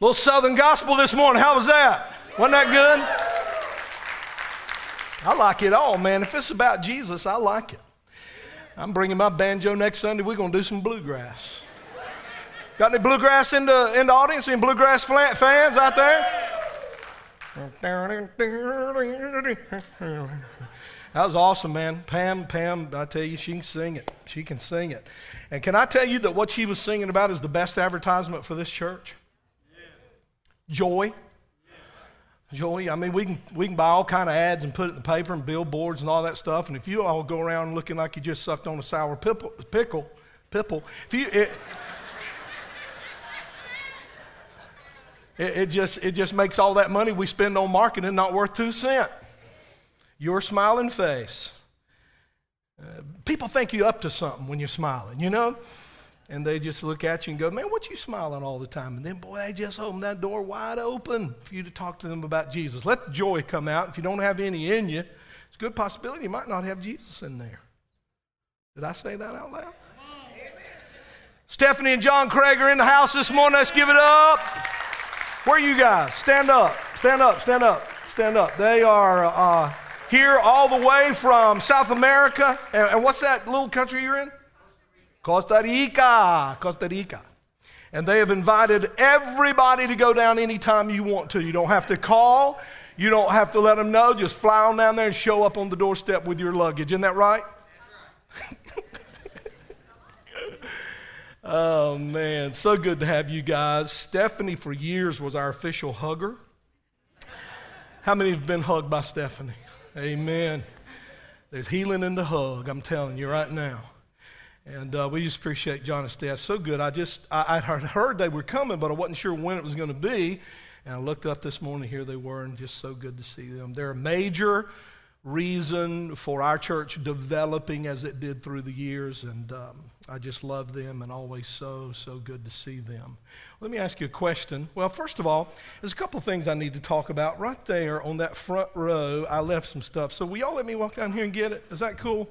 little Southern gospel this morning. How was that? Wasn't that good? I like it all, man. If it's about Jesus, I like it. I'm bringing my banjo next Sunday. We're going to do some bluegrass. Got any bluegrass in the, in the audience? Any bluegrass fans out there? That was awesome, man. Pam, Pam, I tell you, she can sing it. She can sing it. And can I tell you that what she was singing about is the best advertisement for this church? Joy. Joy. I mean, we can, we can buy all kind of ads and put it in the paper and billboards and all that stuff. And if you all go around looking like you just sucked on a sour pickle, pickle, pipple, if you, it, it, it, just, it just makes all that money we spend on marketing not worth two cents your smiling face. Uh, people think you're up to something when you're smiling, you know? And they just look at you and go, Man, what you smiling all the time? And then, boy, they just open that door wide open for you to talk to them about Jesus. Let the joy come out. If you don't have any in you, it's a good possibility you might not have Jesus in there. Did I say that out loud? Stephanie and John Craig are in the house this morning. Let's give it up. Where are you guys? Stand up. Stand up. Stand up. Stand up. They are. Uh, here all the way from South America. And, and what's that little country you're in? Costa Rica. Costa Rica. And they have invited everybody to go down anytime you want to. You don't have to call. You don't have to let them know. Just fly on down there and show up on the doorstep with your luggage. Isn't that right? oh, man. So good to have you guys. Stephanie, for years, was our official hugger. How many have been hugged by Stephanie? Amen. There's healing in the hug, I'm telling you right now. And uh, we just appreciate John and Steph. So good. I just, I, I heard they were coming, but I wasn't sure when it was going to be. And I looked up this morning, here they were, and just so good to see them. They're a major reason for our church developing as it did through the years. And um, I just love them and always so, so good to see them. Let me ask you a question. Well, first of all, there's a couple things I need to talk about. Right there on that front row, I left some stuff. So will y'all let me walk down here and get it? Is that cool?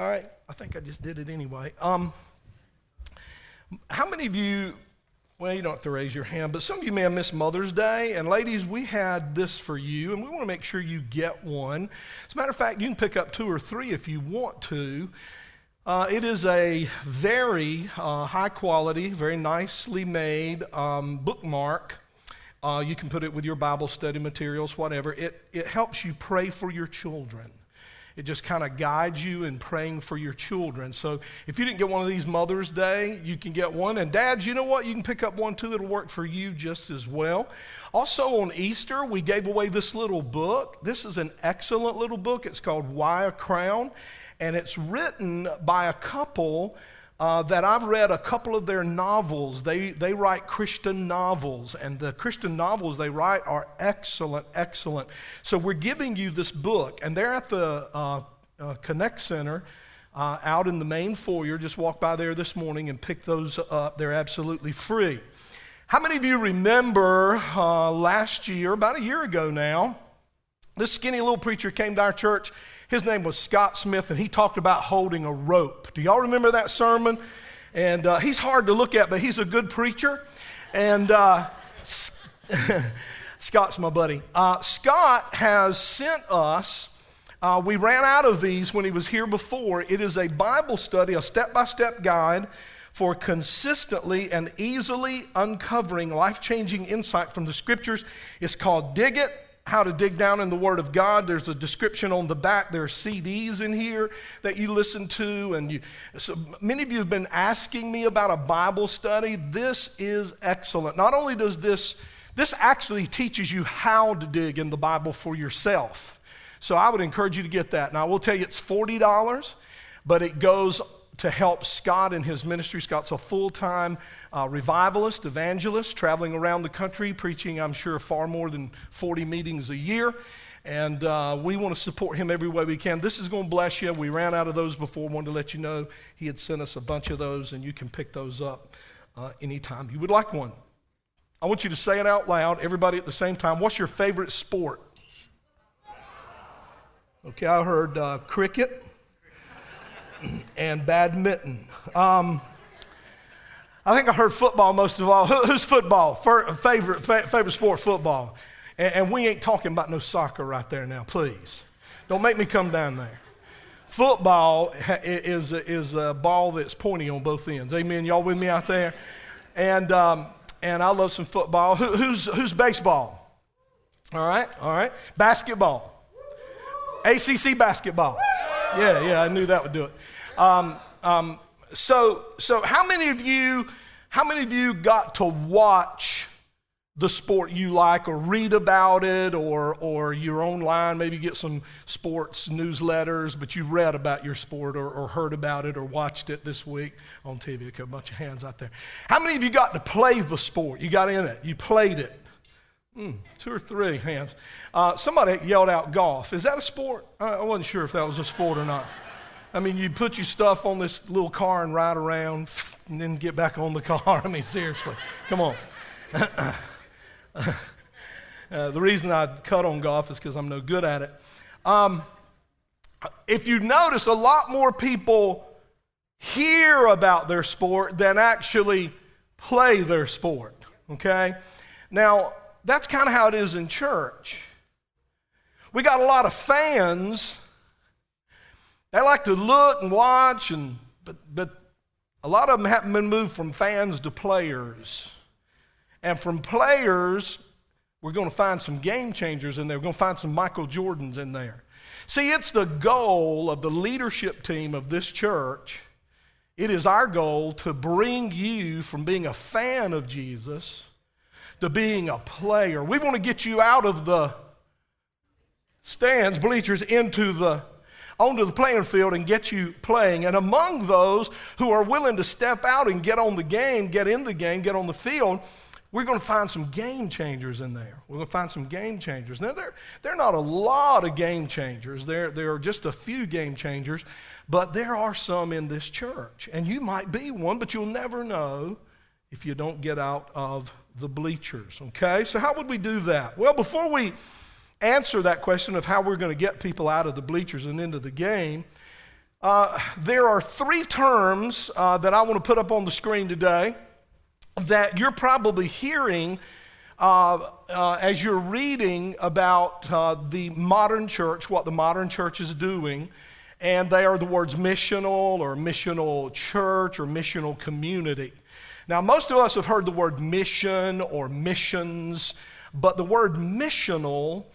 All right. I think I just did it anyway. Um, how many of you, well, you don't have to raise your hand, but some of you may have missed Mother's Day. And ladies, we had this for you, and we want to make sure you get one. As a matter of fact, you can pick up two or three if you want to. Uh, it is a very uh, high quality, very nicely made um, bookmark. Uh, you can put it with your Bible study materials, whatever. It, it helps you pray for your children. It just kind of guides you in praying for your children. So if you didn't get one of these Mother's Day, you can get one. And dads, you know what? You can pick up one too. It'll work for you just as well. Also on Easter, we gave away this little book. This is an excellent little book. It's called Why a Crown and it's written by a couple uh, that I've read a couple of their novels. They, they write Christian novels, and the Christian novels they write are excellent, excellent. So we're giving you this book, and they're at the uh, uh, Connect Center. Uh, out in the main foyer, just walk by there this morning and pick those up. They're absolutely free. How many of you remember uh, last year, about a year ago now, this skinny little preacher came to our church his name was Scott Smith, and he talked about holding a rope. Do y'all remember that sermon? And uh, he's hard to look at, but he's a good preacher. And uh, Scott's my buddy. Uh, Scott has sent us. Uh, we ran out of these when he was here before. It is a Bible study, a step by step guide for consistently and easily uncovering life changing insight from the scriptures. It's called Dig It how to dig down in the Word of God. There's a description on the back. There are CDs in here that you listen to. And you, so many of you have been asking me about a Bible study. This is excellent. Not only does this, this actually teaches you how to dig in the Bible for yourself. So I would encourage you to get that. Now, I will tell you it's $40, but it goes to help Scott in his ministry. Scott's a full time uh, revivalist, evangelist, traveling around the country, preaching, I'm sure, far more than 40 meetings a year. And uh, we want to support him every way we can. This is going to bless you. We ran out of those before. Wanted to let you know he had sent us a bunch of those, and you can pick those up uh, anytime you would like one. I want you to say it out loud, everybody at the same time. What's your favorite sport? Okay, I heard uh, cricket and badminton. Um, I think I heard football most of all. Who, who's football? favorite, favorite sport, football. And, and we ain't talking about no soccer right there now, please. Don't make me come down there. Football is, is a ball that's pointy on both ends. Amen. Y'all with me out there? And, um, and I love some football. Who, who's, who's baseball? All right, all right. Basketball. ACC basketball. Yeah, yeah, I knew that would do it. Um, um, so, so how many of you, how many of you got to watch the sport you like or read about it or, or you're online, maybe get some sports newsletters, but you read about your sport or, or heard about it or watched it this week on TV. Okay, a bunch of hands out there. How many of you got to play the sport? You got in it, you played it. Mm, two or three hands. Uh, somebody yelled out golf. Is that a sport? I wasn't sure if that was a sport or not. I mean, you put your stuff on this little car and ride around and then get back on the car. I mean, seriously, come on. uh, the reason I cut on golf is because I'm no good at it. Um, if you notice, a lot more people hear about their sport than actually play their sport. Okay? Now, that's kind of how it is in church. We got a lot of fans. They like to look and watch, and, but, but a lot of them haven't been moved from fans to players. And from players, we're going to find some game changers in there. We're going to find some Michael Jordans in there. See, it's the goal of the leadership team of this church. It is our goal to bring you from being a fan of Jesus to being a player. We want to get you out of the stands, bleachers, into the onto the playing field and get you playing. And among those who are willing to step out and get on the game, get in the game, get on the field, we're going to find some game changers in there. We're going to find some game changers. Now, there, there are not a lot of game changers, there, there are just a few game changers, but there are some in this church. And you might be one, but you'll never know if you don't get out of the bleachers. Okay? So, how would we do that? Well, before we answer that question of how we're going to get people out of the bleachers and into the game, uh, there are three terms uh, that I want to put up on the screen today that you're probably hearing uh, uh as you're reading about uh, the modern church, what the modern church is doing. And they are the words missional or missional church or missional community. Now, most of us have heard the word mission or missions, but the word missional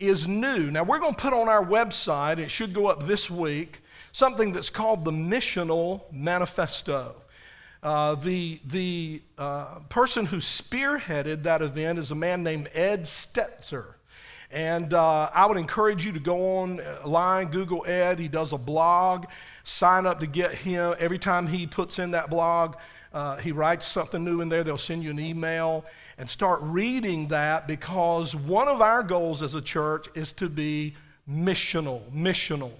is new. Now, we're going to put on our website, it should go up this week, something that's called the Missional Manifesto. Uh, the the uh, person who spearheaded that event is a man named Ed Stetzer. And uh, I would encourage you to go online, Google Ed. He does a blog. Sign up to get him. Every time he puts in that blog, uh, he writes something new in there, they'll send you an email and start reading that because one of our goals as a church is to be missional. Missional.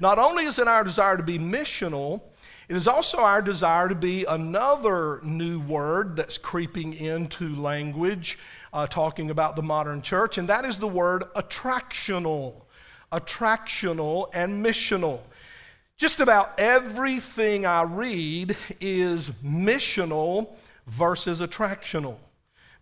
Not only is it our desire to be missional, it is also our desire to be another new word that's creeping into language, uh, talking about the modern church, and that is the word attractional. Attractional and missional. Just about everything I read is missional versus attractional.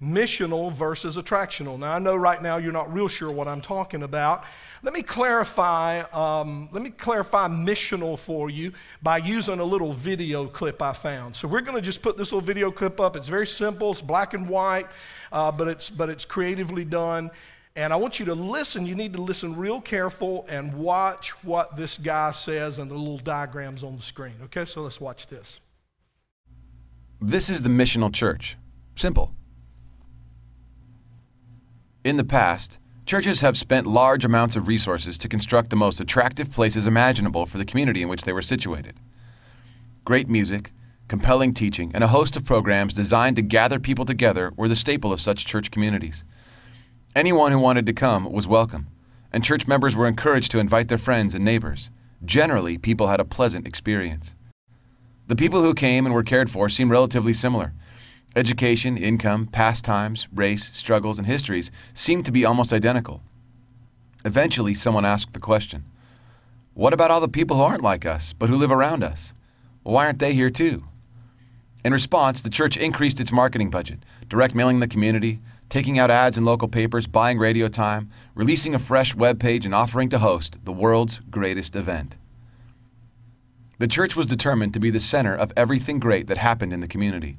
Missional versus attractional. Now, I know right now you're not real sure what I'm talking about. Let me clarify. Um, let me clarify missional for you by using a little video clip I found. So we're going to just put this little video clip up. It's very simple. It's black and white, uh, but it's but it's creatively done. And I want you to listen. You need to listen real careful and watch what this guy says and the little diagrams on the screen. Okay, so let's watch this. This is the missional church. Simple. In the past, churches have spent large amounts of resources to construct the most attractive places imaginable for the community in which they were situated. Great music, compelling teaching, and a host of programs designed to gather people together were the staple of such church communities. Anyone who wanted to come was welcome, and church members were encouraged to invite their friends and neighbors. Generally, people had a pleasant experience. The people who came and were cared for seemed relatively similar. Education, income, pastimes, race, struggles, and histories seemed to be almost identical. Eventually, someone asked the question What about all the people who aren't like us, but who live around us? Why aren't they here too? In response, the church increased its marketing budget, direct mailing the community, taking out ads in local papers, buying radio time, releasing a fresh web page, and offering to host the world's greatest event. The church was determined to be the center of everything great that happened in the community.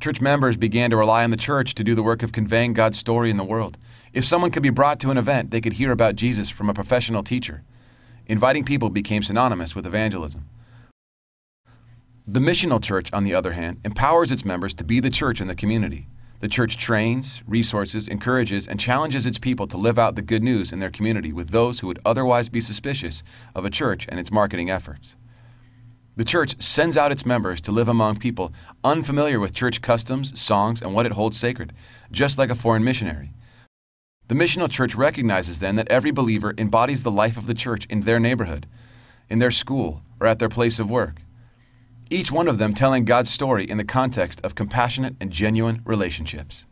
Church members began to rely on the church to do the work of conveying God's story in the world. If someone could be brought to an event, they could hear about Jesus from a professional teacher. Inviting people became synonymous with evangelism. The missional church, on the other hand, empowers its members to be the church in the community. The church trains, resources, encourages, and challenges its people to live out the good news in their community with those who would otherwise be suspicious of a church and its marketing efforts. The church sends out its members to live among people unfamiliar with church customs, songs, and what it holds sacred, just like a foreign missionary. The missional church recognizes then that every believer embodies the life of the church in their neighborhood, in their school, or at their place of work. Each one of them telling God's story in the context of compassionate and genuine relationships.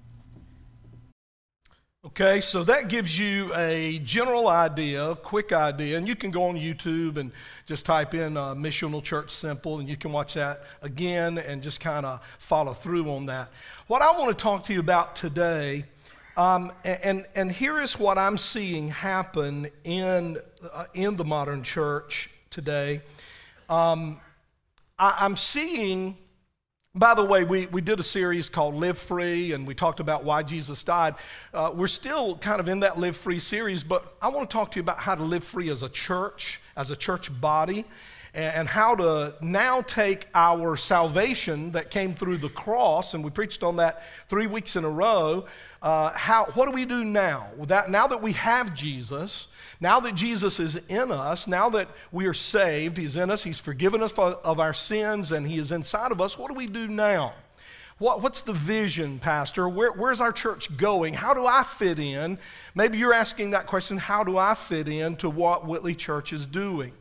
Okay, so that gives you a general idea, a quick idea, and you can go on YouTube and just type in uh, Missional Church Simple, and you can watch that again and just kind of follow through on that. What I want to talk to you about today, um, and, and here is what I'm seeing happen in, uh, in the modern church today. Um, I, I'm seeing by the way, we, we did a series called Live Free, and we talked about why Jesus died. Uh, we're still kind of in that Live Free series, but I want to talk to you about how to live free as a church, as a church body, and, and how to now take our salvation that came through the cross, and we preached on that three weeks in a row. Uh, how, what do we do now? That, now that we have Jesus, now that Jesus is in us, now that we are saved, He's in us, He's forgiven us of our sins, and He is inside of us, what do we do now? What, what's the vision, Pastor? Where, where's our church going? How do I fit in? Maybe you're asking that question how do I fit in to what Whitley Church is doing?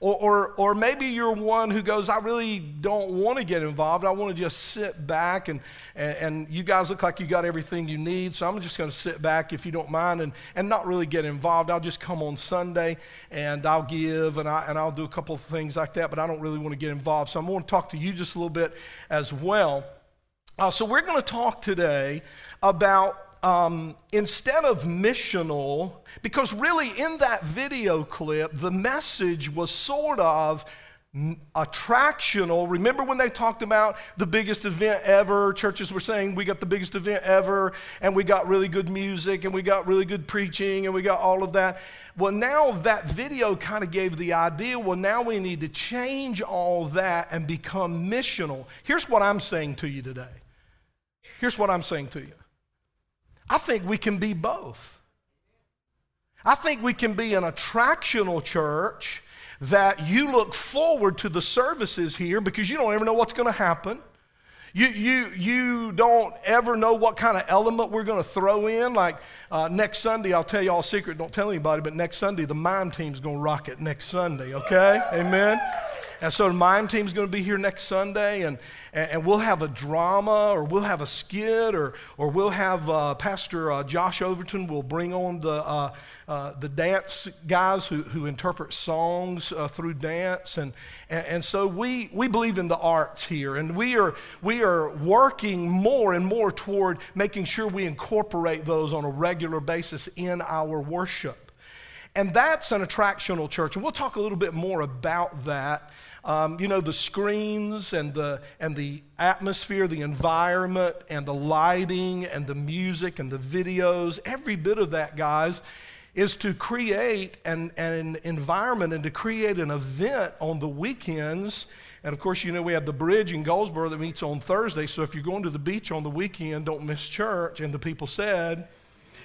Or, or, or maybe you're one who goes, I really don't want to get involved. I want to just sit back, and, and, and you guys look like you got everything you need, so I'm just going to sit back, if you don't mind, and, and not really get involved. I'll just come on Sunday and I'll give and, I, and I'll do a couple of things like that, but I don't really want to get involved. So I'm going to talk to you just a little bit as well. Uh, so we're going to talk today about um, instead of missional, because really in that video clip, the message was sort of attractional. Remember when they talked about the biggest event ever? Churches were saying, We got the biggest event ever, and we got really good music, and we got really good preaching, and we got all of that. Well, now that video kind of gave the idea well, now we need to change all that and become missional. Here's what I'm saying to you today. Here's what I'm saying to you I think we can be both. I think we can be an attractional church that you look forward to the services here because you don't ever know what's going to happen. You, you, you don't ever know what kind of element we're going to throw in. Like uh, next Sunday, I'll tell you all a secret, don't tell anybody, but next Sunday, the mime team's going to rock it next Sunday, okay? Amen? And so mime team's going to be here next Sunday, and, and, we'll have a drama, or we'll have a skit, or, or we'll have uh, Pastor uh, Josh Overton will bring on the, uh, uh the dance guys who, who interpret songs uh, through dance. And, and, and, so we, we believe in the arts here, and we are, we are working more and more toward making sure we incorporate those on a regular basis in our worship. And that's an attractional church. And we'll talk a little bit more about that. Um, you know, the screens and the, and the atmosphere, the environment, and the lighting, and the music, and the videos, every bit of that, guys, is to create an, an environment and to create an event on the weekends. And of course, you know, we have the bridge in Goldsboro that meets on Thursday. So if you're going to the beach on the weekend, don't miss church. And the people said,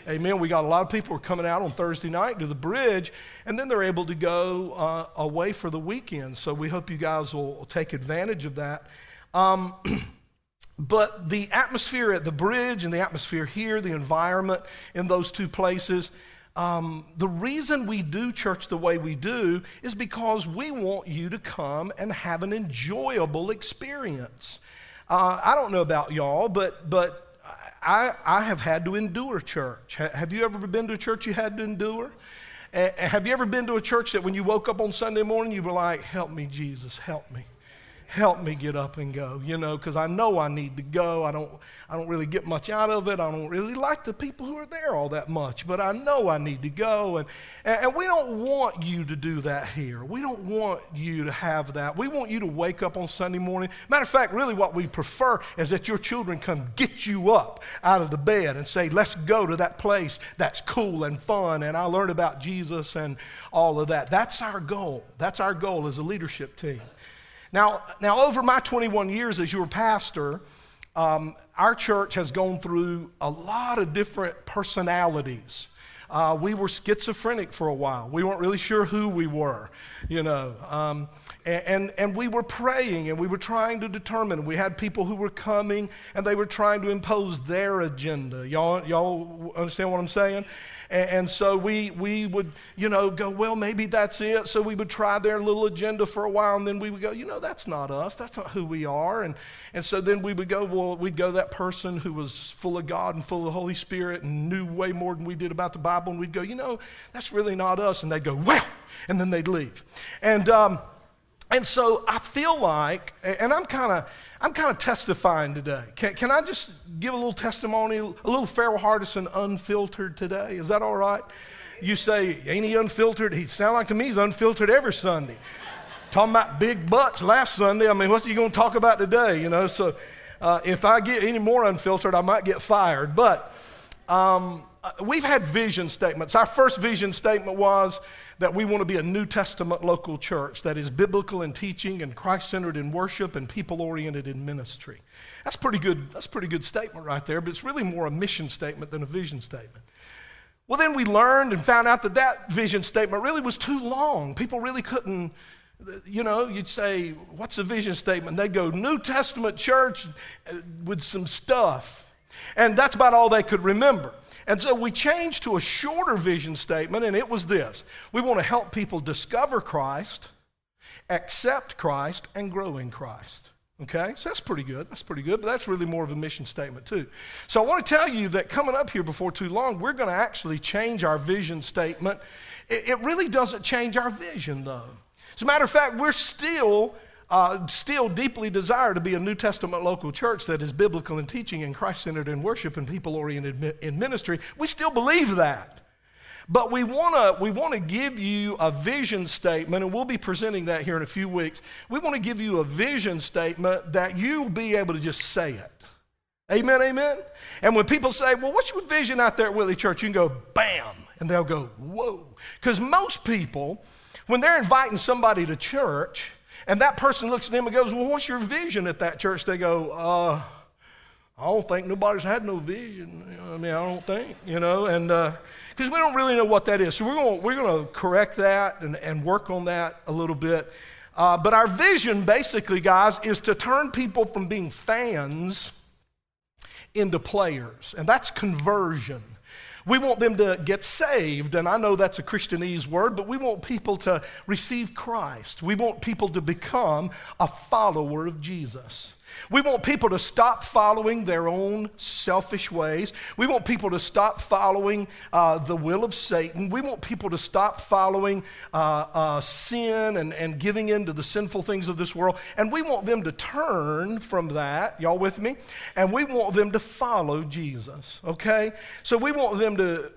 Amen. We got a lot of people are coming out on Thursday night to the bridge, and then they're able to go uh, away for the weekend. So we hope you guys will take advantage of that. Um, but the atmosphere at the bridge and the atmosphere here, the environment in those two places, um, the reason we do church the way we do is because we want you to come and have an enjoyable experience. Uh, I don't know about y'all, but but I, I have had to endure church. have you ever been to a church you had to endure? Eh, eh, have you ever been to a church that when you woke up on Sunday morning, you were like, Help me, Jesus, help me? Help me get up and go, you know, because I know I need to go. I don't, I don't really get much out of it. I don't really like the people who are there all that much, but I know I need to go. And, and we don't want you to do that here. We don't want you to have that. We want you to wake up on Sunday morning. Matter of fact, really what we prefer is that your children come get you up out of the bed and say, let's go to that place that's cool and fun and I learn about Jesus and all of that. That's our goal. That's our goal as a leadership team. Now, now over my 21 years as your pastor, um, our church has gone through a lot of different personalities. Uh, we were schizophrenic for a while. We weren't really sure who we were, you know. Um, and, and, and, we were praying and we were trying to determine. We had people who were coming and they were trying to impose their agenda. Y'all, y'all understand what I'm saying? And, and, so we, we would, you know, go, well, maybe that's it. So we would try their little agenda for a while, and then we would go, you know, that's not us. That's not who we are. And, and so then we would go, well, we'd go that person who was full of God and full of the Holy Spirit and knew way more than we did about the Bible, and we'd go, you know, that's really not us. And they'd go, well, and then they'd leave. And, um, and so I feel like, and I'm kind of, I'm kind of testifying today. Can, can I just give a little testimony, a little Farrell Hardison unfiltered today? Is that all right? You say, ain't he unfiltered? He sound like to me he's unfiltered every Sunday. Talking about big butts last Sunday. I mean, what's he going to talk about today? You know, so uh, if I get any more unfiltered, I might get fired. But um, we've had vision statements. Our first vision statement was that we want to be a New Testament local church that is biblical in teaching and Christ centered in worship and people oriented in ministry. That's pretty good. That's pretty good statement right there, but it's really more a mission statement than a vision statement. Well, then we learned and found out that that vision statement really was too long. People really couldn't, you know, you'd say, What's a vision statement? They'd go, New Testament church with some stuff. And that's about all they could remember. And so we changed to a shorter vision statement, and it was this We want to help people discover Christ, accept Christ, and grow in Christ. Okay, so that's pretty good. That's pretty good, but that's really more of a mission statement, too. So I want to tell you that coming up here before too long, we're going to actually change our vision statement. It, really doesn't change our vision, though. As a matter of fact, we're still uh, still deeply desire to be a New Testament local church that is biblical in teaching and Christ centered in worship and people oriented in ministry. We still believe that. But we want to we want to give you a vision statement, and we'll be presenting that here in a few weeks. We want to give you a vision statement that you'll be able to just say it. Amen, amen. And when people say, "Well, what's your vision out there at Whitley Church?" You can go, "Bam," and they'll go, "Whoa," because most people, when they're inviting somebody to church, and that person looks at them and goes, Well, what's your vision at that church? They go, uh, I don't think nobody's had no vision. I mean, I don't think, you know, and because uh, we don't really know what that is. So we're going we're to correct that and, and work on that a little bit. Uh, but our vision, basically, guys, is to turn people from being fans into players, and that's conversion. We want them to get saved, and I know that's a Christianese word, but we want people to receive Christ. We want people to become a follower of Jesus. We want people to stop following their own selfish ways. We want people to stop following uh, the will of Satan. We want people to stop following uh, uh, sin and, and giving in to the sinful things of this world. And we want them to turn from that. Y'all with me? And we want them to follow Jesus, okay? So we want them to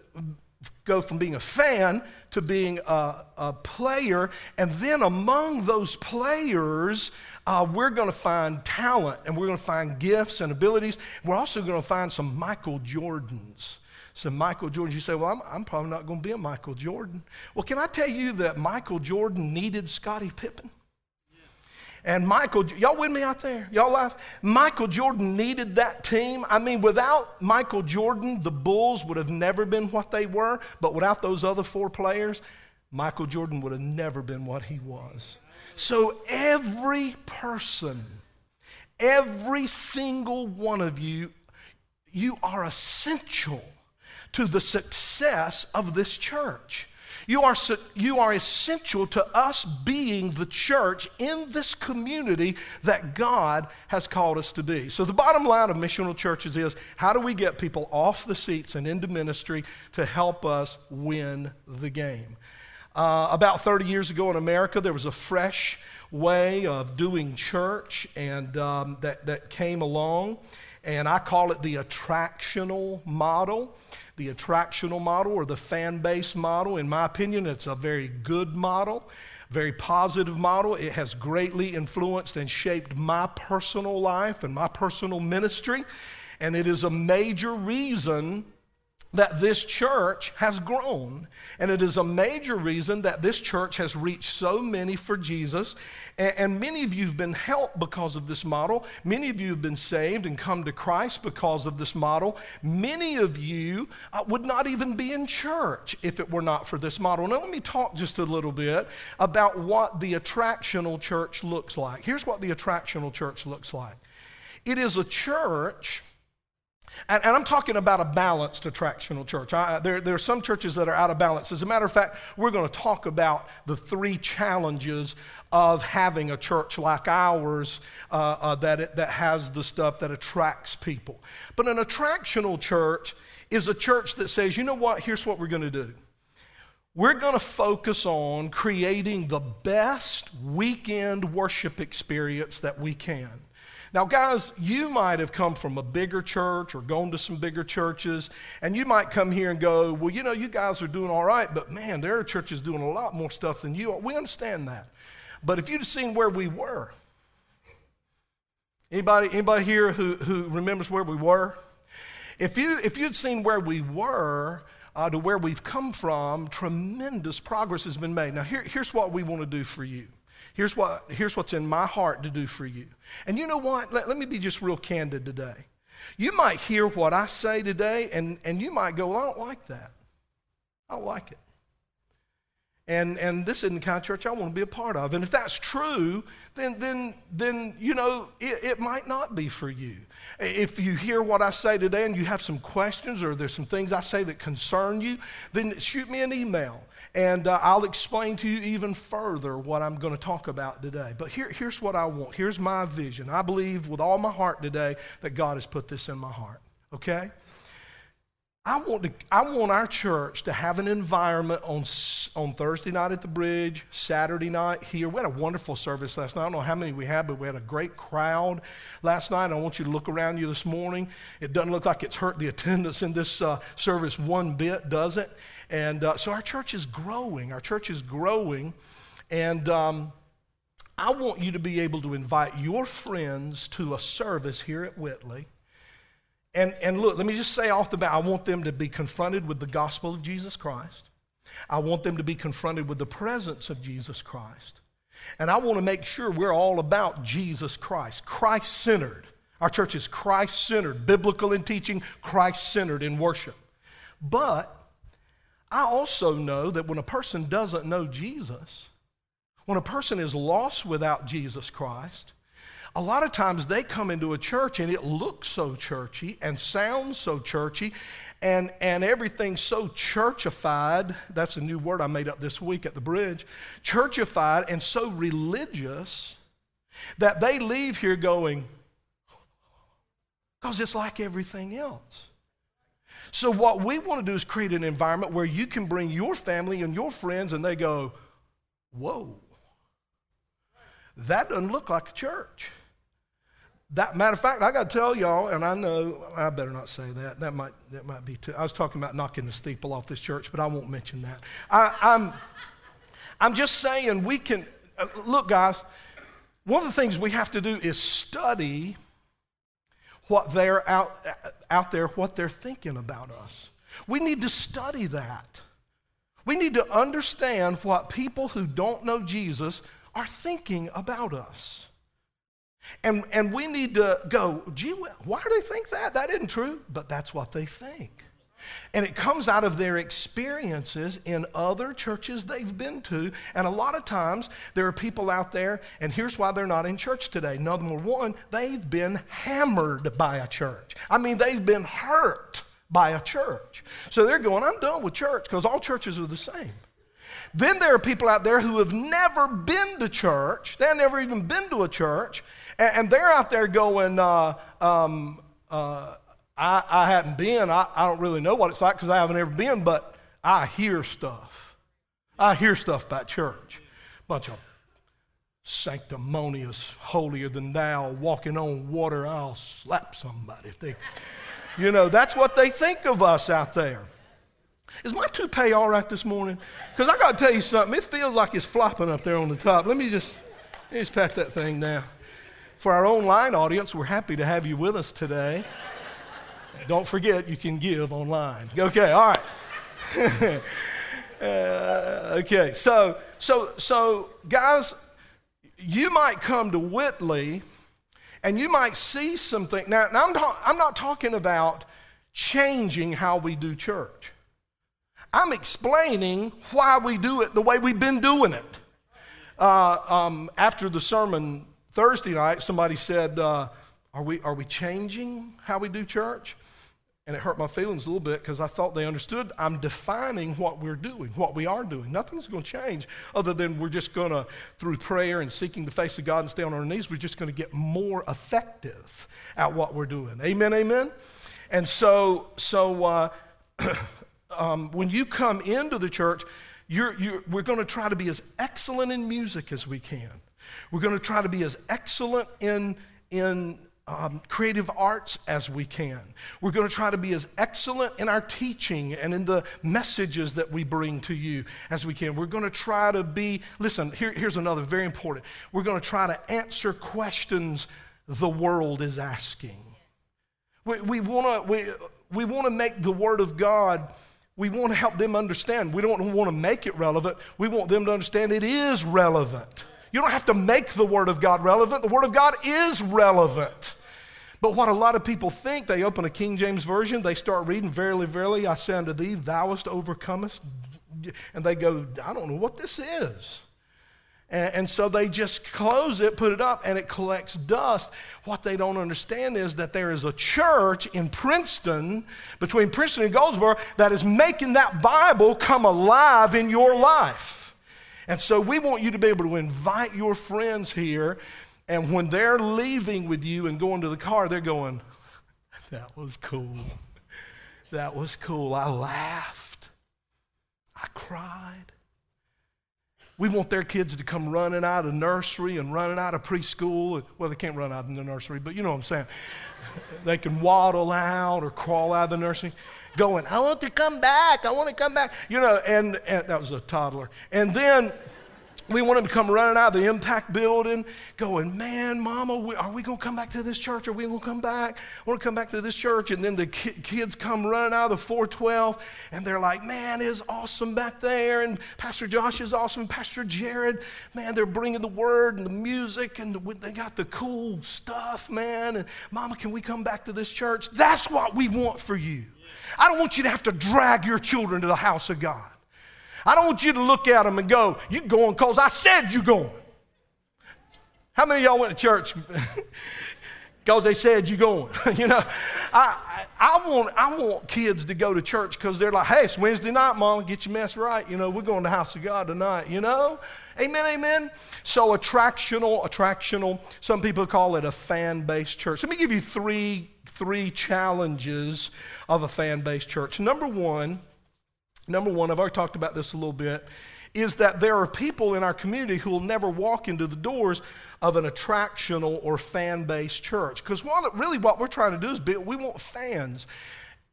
go from being a fan to being a, a player. And then among those players, uh, we're going to find talent and we're going to find gifts and abilities. We're also going to find some Michael Jordans. Some Michael Jordans. You say, well, I'm, I'm probably not going to be a Michael Jordan. Well, can I tell you that Michael Jordan needed Scottie Pippen? And Michael, y'all with me out there? Y'all laugh? Michael Jordan needed that team. I mean, without Michael Jordan, the Bulls would have never been what they were. But without those other four players, Michael Jordan would have never been what he was. So every person, every single one of you, you are essential to the success of this church. You are, you are essential to us being the church in this community that God has called us to be. So, the bottom line of missional churches is how do we get people off the seats and into ministry to help us win the game? Uh, about 30 years ago in America, there was a fresh way of doing church and um, that, that came along, and I call it the attractional model. The attractional model or the fan base model, in my opinion, it's a very good model very positive model. It has greatly influenced and shaped my personal life and my personal ministry. And it is a major reason that this church has grown. And it is a major reason that this church has reached so many for Jesus. And, and, many of you have been helped because of this model. Many of you have been saved and come to Christ because of this model. Many of you uh, would not even be in church if it were not for this model. Now, let me talk just a little bit about what the attractional church looks like. Here's what the attractional church looks like it is a church and, and, I'm talking about a balanced attractional church. I, there, there are some churches that are out of balance. As a matter of fact, we're going to talk about the three challenges of having a church like ours uh, uh, that, it, that has the stuff that attracts people. But an attractional church is a church that says, you know what, here's what we're going to do. We're going to focus on creating the best weekend worship experience that we can. Now, guys, you might have come from a bigger church or gone to some bigger churches, and you might come here and go, Well, you know, you guys are doing all right, but man, there are churches doing a lot more stuff than you are. We understand that. But if you'd seen where we were, anybody, anybody here who, who remembers where we were? If, you, if you'd seen where we were, uh, to where we've come from, tremendous progress has been made. Now, here, here's what we want to do for you. Here's, what, here's what's in my heart to do for you. And you know what? Let, let me be just real candid today. You might hear what I say today, and, and you might go, well, I don't like that. I don't like it. And, and this isn't the kind of church I want to be a part of. And if that's true, then, then, then you know, it, it might not be for you. If you hear what I say today and you have some questions or there's some things I say that concern you, then shoot me an email and uh, I'll explain to you even further what I'm going to talk about today. But here, here's what I want. Here's my vision. I believe with all my heart today that God has put this in my heart. Okay? I want, to, I want our church to have an environment on, on Thursday night at the bridge, Saturday night here. We had a wonderful service last night. I don't know how many we had, but we had a great crowd last night. I want you to look around you this morning. It doesn't look like it's hurt the attendance in this uh, service one bit, does it? And uh, so our church is growing. Our church is growing. And um, I want you to be able to invite your friends to a service here at Whitley and, and look, let me just say off the bat, I want them to be confronted with the gospel of Jesus Christ. I want them to be confronted with the presence of Jesus Christ. And I want to make sure we're all about Jesus Christ, Christ centered. Our church is Christ centered, biblical in teaching, Christ centered in worship. But I also know that when a person doesn't know Jesus, when a person is lost without Jesus Christ, a lot of times they come into a church and it looks so churchy and sounds so churchy and, and everything's so churchified. That's a new word I made up this week at the bridge. Churchified and so religious that they leave here going, because it's like everything else. So, what we want to do is create an environment where you can bring your family and your friends and they go, Whoa, that doesn't look like a church. That matter of fact, I got to tell y'all, and I know I better not say that. That might that might be too. I was talking about knocking the steeple off this church, but I won't mention that. I, I'm I'm just saying we can uh, look, guys. One of the things we have to do is study what they're out out there, what they're thinking about us. We need to study that. We need to understand what people who don't know Jesus are thinking about us. And, and we need to go, gee, why do they think that? That isn't true. But that's what they think. And it comes out of their experiences in other churches they've been to. And a lot of times there are people out there, and here's why they're not in church today. Number one, they've been hammered by a church. I mean, they've been hurt by a church. So they're going, I'm done with church because all churches are the same. Then there are people out there who have never been to church, they've never even been to a church, and, they're out there going, uh, um, uh, I, I haven't been. I, I don't really know what it's like because I haven't ever been, but I hear stuff. I hear stuff about church. Bunch of sanctimonious, holier than thou, walking on water. I'll slap somebody if they, you know, that's what they think of us out there. Is my toupee all right this morning? Because I got to tell you something. It feels like it's flopping up there on the top. Let me just, let me just pat that thing down. For our online audience, we're happy to have you with us today. Don't forget, you can give online. Okay, all right. uh, okay, so, so, so, guys, you might come to Whitley and you might see something. Now, now I'm, ta- I'm not talking about changing how we do church. I'm explaining why we do it the way we've been doing it. Uh, um, after the sermon Thursday night, somebody said, uh, are, we, are we changing how we do church? And it hurt my feelings a little bit because I thought they understood. I'm defining what we're doing, what we are doing. Nothing's going to change other than we're just going to, through prayer and seeking the face of God and stay on our knees, we're just going to get more effective at what we're doing. Amen, amen? And so, so uh, um, when you come into the church, you're, you're, we're going to try to be as excellent in music as we can. We're going to try to be as excellent in, in um, creative arts as we can. We're going to try to be as excellent in our teaching and in the messages that we bring to you as we can. We're going to try to be, listen, here, here's another very important. We're going to try to answer questions the world is asking. We, we want to we, we wanna make the Word of God we want to help them understand. We don't want to make it relevant. We want them to understand it is relevant. You don't have to make the Word of God relevant. The Word of God is relevant. But what a lot of people think, they open a King James Version, they start reading, Verily, verily, I say unto thee, thou thouest overcomest. And they go, I don't know what this is. And, and, so they just close it, put it up, and it collects dust. What they don't understand is that there is a church in Princeton, between Princeton and Goldsboro, that is making that Bible come alive in your life. And so we want you to be able to invite your friends here. And when they're leaving with you and going to the car, they're going, That was cool. That was cool. I laughed. I cried. We want their kids to come running out of nursery and running out of preschool. Well, they can't run out of the nursery, but you know what I'm saying. they can waddle out or crawl out of the nursery going, I want to come back. I want to come back. You know, and, and that was a toddler. And then we want them to come running out of the impact building, going, Man, Mama, we, are we going to come back to this church? Are we going to come back? I want to come back to this church. And then the ki- kids come running out of the 412, and they're like, Man, it's awesome back there. And Pastor Josh is awesome. Pastor Jared, man, they're bringing the word and the music, and the, they got the cool stuff, man. And Mama, can we come back to this church? That's what we want for you. I don't want you to have to drag your children to the house of God. I don't want you to look at them and go, You going because I said you going. How many of y'all went to church because they said you going? you know, I, I, want, I want kids to go to church because they're like, Hey, it's Wednesday night, Mom, get your mess right. You know, we're going to the house of God tonight, you know? Amen, amen. So attractional, attractional. Some people call it a fan-based church. Let me give you three three challenges of a fan-based church. Number one, number one, I've already talked about this a little bit, is that there are people in our community who will never walk into the doors of an attractional or fan-based church. Because really what we're trying to do is build, we want fans.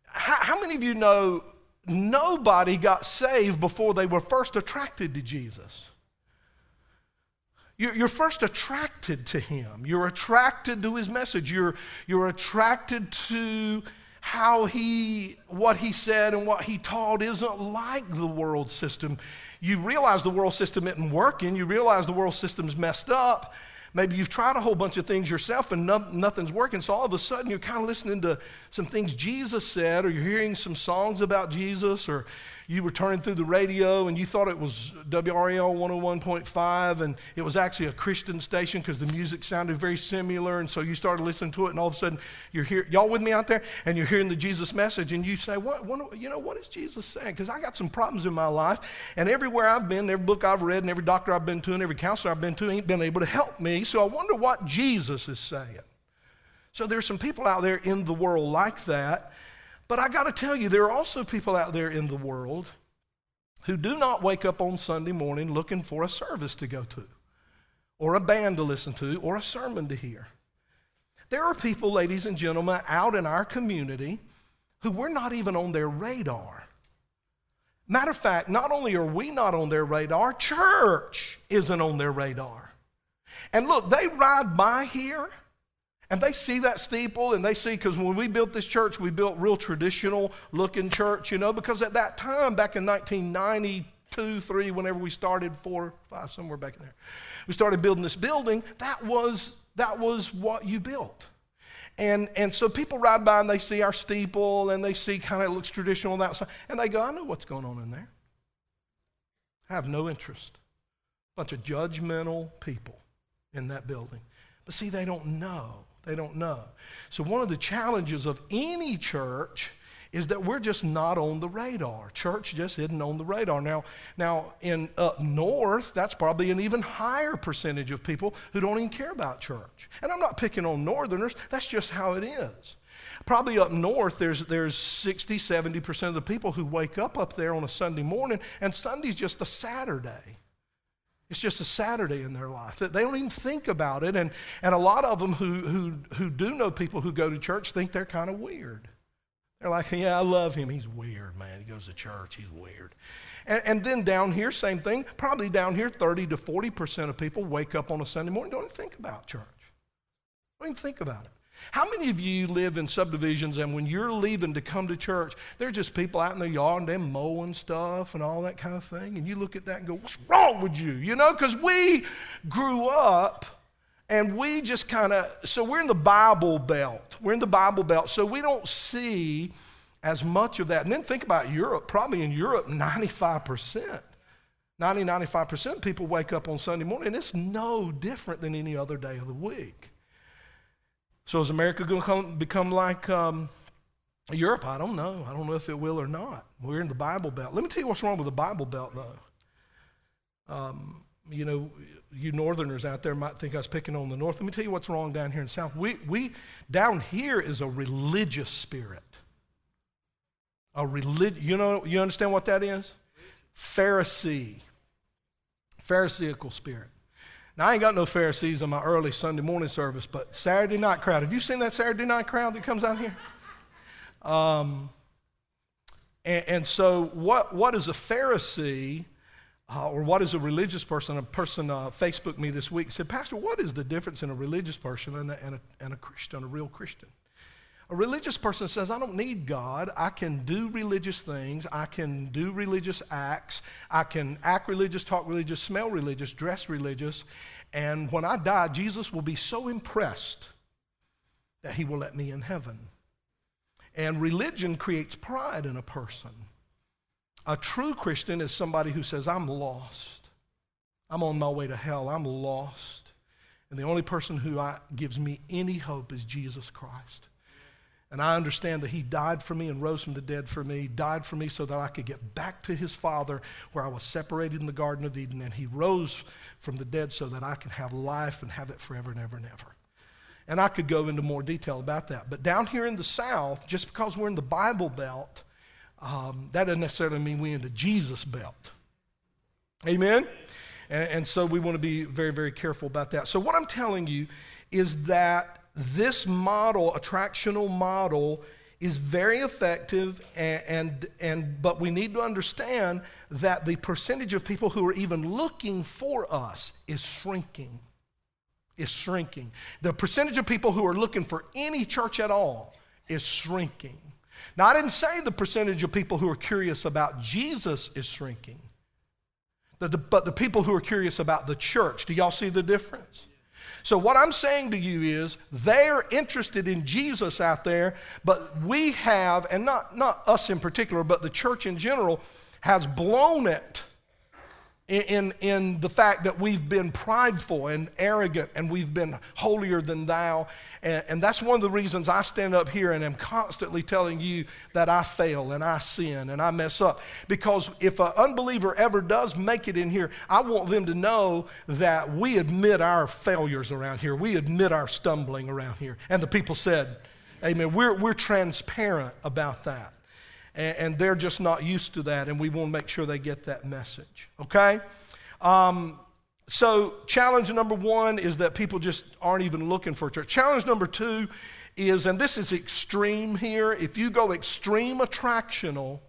How, how many of you know nobody got saved before they were first attracted to Jesus? You're first attracted to him. You're attracted to his message. You're, you're attracted to how he, what he said and what he taught isn't like the world system. You realize the world system isn't working. You realize the world system's messed up. Maybe you've tried a whole bunch of things yourself and no, nothing's working. So all of a sudden you're kind of listening to some things Jesus said, or you're hearing some songs about Jesus, or you were turning through the radio and you thought it was WRAL 101.5 and it was actually a Christian station because the music sounded very similar. And so you started listening to it and all of a sudden you're here, y'all with me out there? And you're hearing the Jesus message and you say, what, what you know, what is Jesus saying? Because I got some problems in my life and everywhere I've been, every book I've read and every doctor I've been to and every counselor I've been to ain't been able to help me. So I wonder what Jesus is saying. So there's some people out there in the world like that. But I got to tell you, there are also people out there in the world who do not wake up on Sunday morning looking for a service to go to, or a band to listen to, or a sermon to hear. There are people, ladies and gentlemen, out in our community who we're not even on their radar. Matter of fact, not only are we not on their radar, church isn't on their radar. And look, they ride by here and they see that steeple and they see, because when we built this church, we built real traditional looking church, you know, because at that time, back in 1992, 3, whenever we started, 4, 5, somewhere back in there, we started building this building, that was, that was what you built. And, and so people ride by and they see our steeple and they see kind of looks traditional on that side. And they go, I know what's going on in there. I have no interest. Bunch of judgmental people in that building. But see, they don't know. They don't know. So, one of the challenges of any church is that we're just not on the radar. Church just isn't on the radar. Now, now in up north, that's probably an even higher percentage of people who don't even care about church. And I'm not picking on northerners, that's just how it is. Probably up north, there's, there's 60, 70% of the people who wake up up there on a Sunday morning, and Sunday's just a Saturday. It's just a Saturday in their life. They don't even think about it. And, and a lot of them who, who, who do know people who go to church think they're kind of weird. They're like, yeah, I love him. He's weird, man. He goes to church. He's weird. And, and then down here, same thing. Probably down here, 30 to 40% of people wake up on a Sunday morning, don't even think about church. Don't even think about it. How many of you live in subdivisions and when you're leaving to come to church, there are just people out in the yard and they're mowing stuff and all that kind of thing? And you look at that and go, What's wrong with you? You know, because we grew up and we just kind of, so we're in the Bible Belt. We're in the Bible Belt. So we don't see as much of that. And then think about Europe. Probably in Europe, 95%. 90, 95% of people wake up on Sunday morning, and it's no different than any other day of the week. So is America going to become like um, Europe? I don't know. I don't know if it will or not. We're in the Bible Belt. Let me tell you what's wrong with the Bible Belt, though. Um, you know, you northerners out there might think I was picking on the north. Let me tell you what's wrong down here in the south. We, we down here is a religious spirit. A relig- you know, you understand what that is? Pharisee. Pharisaical spirit. Now, I ain't got no Pharisees in my early Sunday morning service, but Saturday night crowd. Have you seen that Saturday night crowd that comes out here? Um, and, and so, what, what is a Pharisee? uh, or what is a religious person? A person uh, Facebooked me this week and said, Pastor, what is the difference in a religious person and a, and, a, and a Christian, a real Christian? A religious person says, I don't need God. I can do religious things. I can do religious acts. I can act religious, talk religious, smell religious, dress religious. And when I die, Jesus will be so impressed that he will let me in heaven. And religion creates pride in a person. A true Christian is somebody who says, I'm lost. I'm on my way to hell. I'm lost. And the only person who I, gives me any hope is Jesus Christ. And I understand that He died for me and rose from the dead for me, died for me so that I could get back to His Father where I was separated in the Garden of Eden. And He rose from the dead so that I can have life and have it forever and ever and ever. And I could go into more detail about that. But down here in the South, just because we're in the Bible Belt, um, that doesn't necessarily mean we're in the Jesus belt. Amen? And, and so we want to be very, very careful about that. So, what I'm telling you is that this model, attractional model, is very effective and, and, and, but we need to understand that the percentage of people who are even looking for us is shrinking is shrinking. The percentage of people who are looking for any church at all is shrinking. Now, I didn't say the percentage of people who are curious about Jesus is shrinking, but the, but the people who are curious about the church, do y'all see the difference? So, what I'm saying to you is they're interested in Jesus out there, but we have, and not, not us in particular, but the church in general, has blown it in, in the fact that we've been prideful and arrogant and we've been holier than thou. And, and, that's one of the reasons I stand up here and am constantly telling you that I fail and I sin and I mess up. Because if an unbeliever ever does make it in here, I want them to know that we admit our failures around here, we admit our stumbling around here. And the people said, Amen. We're, we're transparent about that. And, and they're just not used to that, and we want to make sure they get that message. Okay? Um, so, challenge number one is that people just aren't even looking for a church. Challenge number two is, and this is extreme here, if you go extreme attractional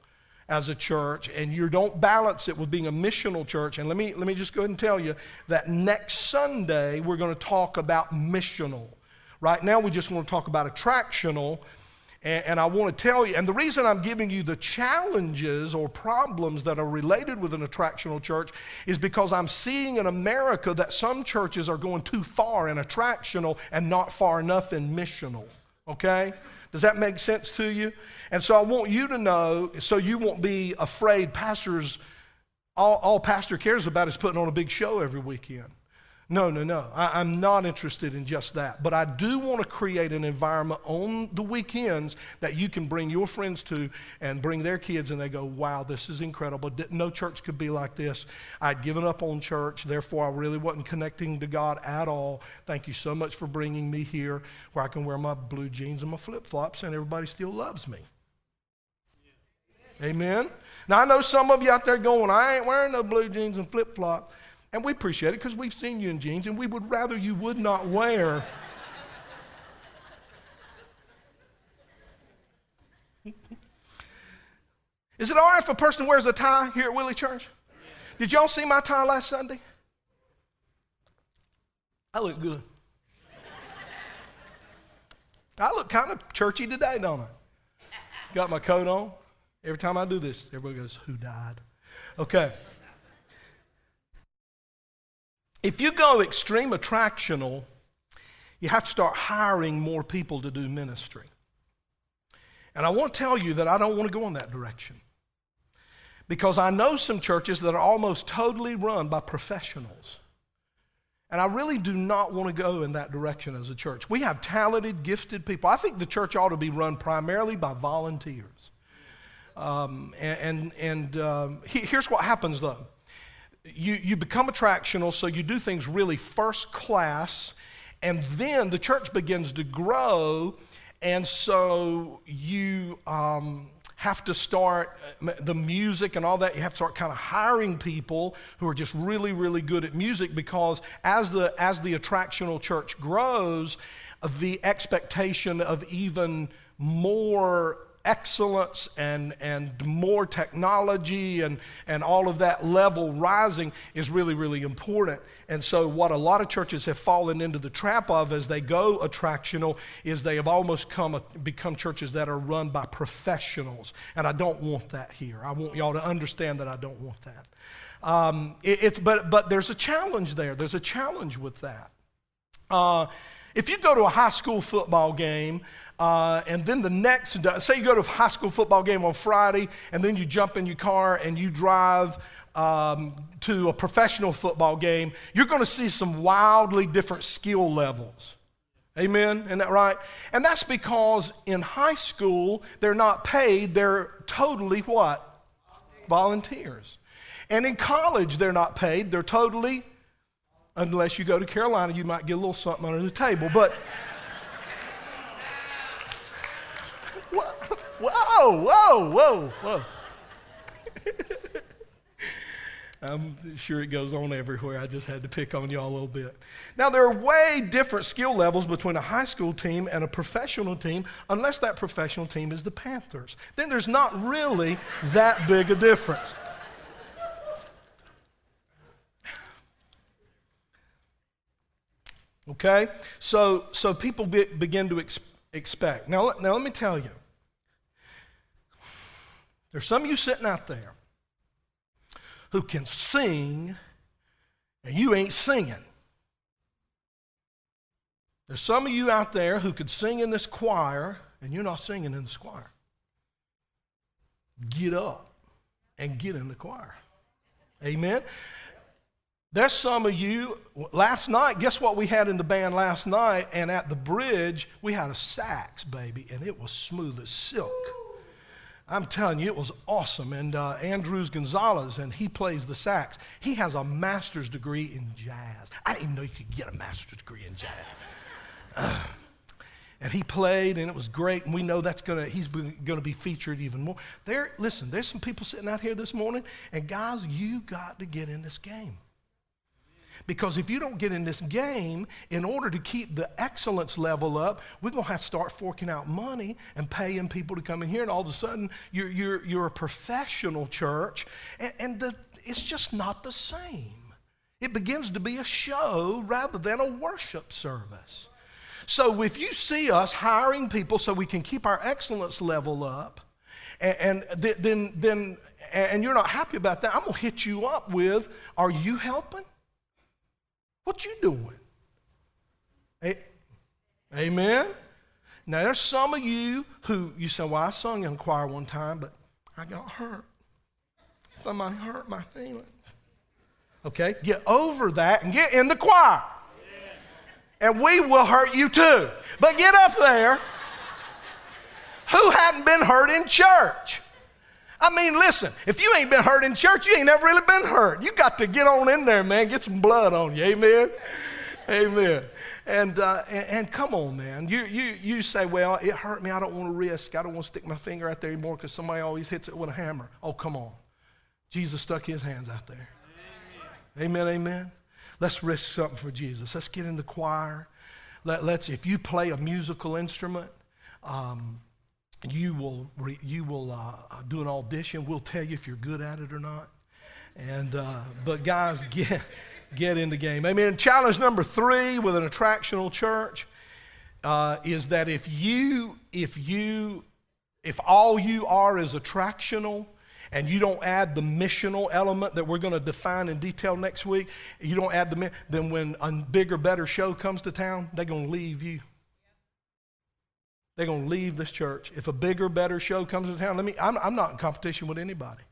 as a church and you don't balance it with being a missional church, and let me, let me just go ahead and tell you that next Sunday we're going to talk about missional. Right now we just want to talk about attractional. And, and, I want to tell you, and the reason I'm giving you the challenges or problems that are related with an attractional church is because I'm seeing in America that some churches are going too far in attractional and not far enough in missional. Okay? Does that make sense to you? And so I want you to know so you won't be afraid pastors, all, all pastor cares about is putting on a big show every weekend. No, no, no. I, am not interested in just that. But I do want to create an environment on the weekends that you can bring your friends to and bring their kids, and they go, wow, this is incredible. Didn't church could be like this. I'd given up on church, therefore, I really wasn't connecting to God at all. Thank you so much for bringing me here where I can wear my blue jeans and my flip flops, and everybody still loves me. Amen. Now, I know some of you out there going, I ain't wearing no blue jeans and flip flops. And we appreciate it because we've seen you in jeans and we would rather you would not wear. Is it all right if a person wears a tie here at Whitley Church? Did y'all see my tie last Sunday? I look good. I look kind of churchy today, don't I? Got my coat on. Every time I do this, everybody goes, Who died? Okay. If you go extreme attractional, you have to start hiring more people to do ministry. And I want to tell you that I don't want to go in that direction. Because I know some churches that are almost totally run by professionals. And I really do not want to go in that direction as a church. We have talented, gifted people. I think the church ought to be run primarily by volunteers. Um, and and, um, he, here's what happens though you, you become attractional, so you do things really first class, and then the church begins to grow, and so you um, have to start uh, the music and all that. You have to start kind of hiring people who are just really, really good at music because as the as the attractional church grows, the expectation of even more excellence and, and more technology and, and all of that level rising is really, really important. And so, what a lot of churches have fallen into the trap of as they go attractional is they have almost come, become churches that are run by professionals. And I don't want that here. I want y'all to understand that I don't want that. Um, it, but, but there's a challenge there. There's a challenge with that. Uh, if you go to a high school football game, uh, and then the next, say you go to a high school football game on Friday, and then you jump in your car and you drive um, to a professional football game, you're going to see some wildly different skill levels. Amen? Isn't that right? And that's because in high school, they're not paid, they're totally what? Volunteers. And in college, they're not paid, they're totally, unless you go to Carolina, you might get a little something under the table. But. Whoa, whoa, whoa, whoa. I'm sure it goes on everywhere. I just had to pick on y'all a little bit. Now, there are way different skill levels between a high school team and a professional team, unless that professional team is the Panthers. Then there's not really that big a difference. Okay? So, so people be, begin to ex- expect. Now, now, let me tell you there's some of you sitting out there who can sing and you ain't singing. There's some of you out there who could sing in this choir and you're not singing in this choir. Get up and get in the choir. Amen. There's some of you, last night, guess what we had in the band last night? And at the bridge, we had a sax, baby, and it was smooth as silk. I'm telling you, it was awesome. And uh, Andrews Gonzalez, and he plays the sax. He has a master's degree in jazz. I didn't even know you could get a master's degree in jazz. Uh, and he played and it was great and we know that's gonna he's going to be featured even more there listen there's some people sitting out here this morning and guys you got to get in this game because if you don't get in this game, in order to keep the excellence level up, we're going to have to start forking out money and paying people to come in here. And all of a sudden, you're, you're, you're a professional church, and, and the, it's just not the same. It begins to be a show rather than a worship service. So if you see us hiring people so we can keep our excellence level up, and, and then, then and you're not happy about that, I'm going to hit you up with, are you helping? What you doing? Amen? Now, there's some of you who you say, well, I sung in choir one time, but I got hurt. Somebody hurt my feelings. Okay? Get over that and get in the choir. And we will hurt you too. But get up there. Who hadn't been hurt in church? I mean, listen, if you ain't been hurt in church, you ain't never really been hurt. You got to get on in there, man. Get some blood on you. Amen. Amen. And, uh, and, and, come on, man. You, you, you say, well, it hurt me. I don't want to risk. I don't want to stick my finger out there anymore because somebody always hits it with a hammer. Oh, come on. Jesus stuck his hands out there. Amen, amen. amen. Let's risk something for Jesus. Let's get in the choir. Let, us if you play a musical instrument, um, you will, re, you will uh, do an audition. We'll tell you if you're good at it or not. And, uh, but guys, get, get in the game. Amen. Challenge number three with an attractional church uh, is that if you, if you, if all you are is attractional, and you don't add the missional element that we're going to define in detail next week, you don't add the, then when a bigger, better show comes to town, they're going to leave you. They're going to leave this church. If a bigger, better show comes to town, let me, I'm, I'm not in competition with anybody.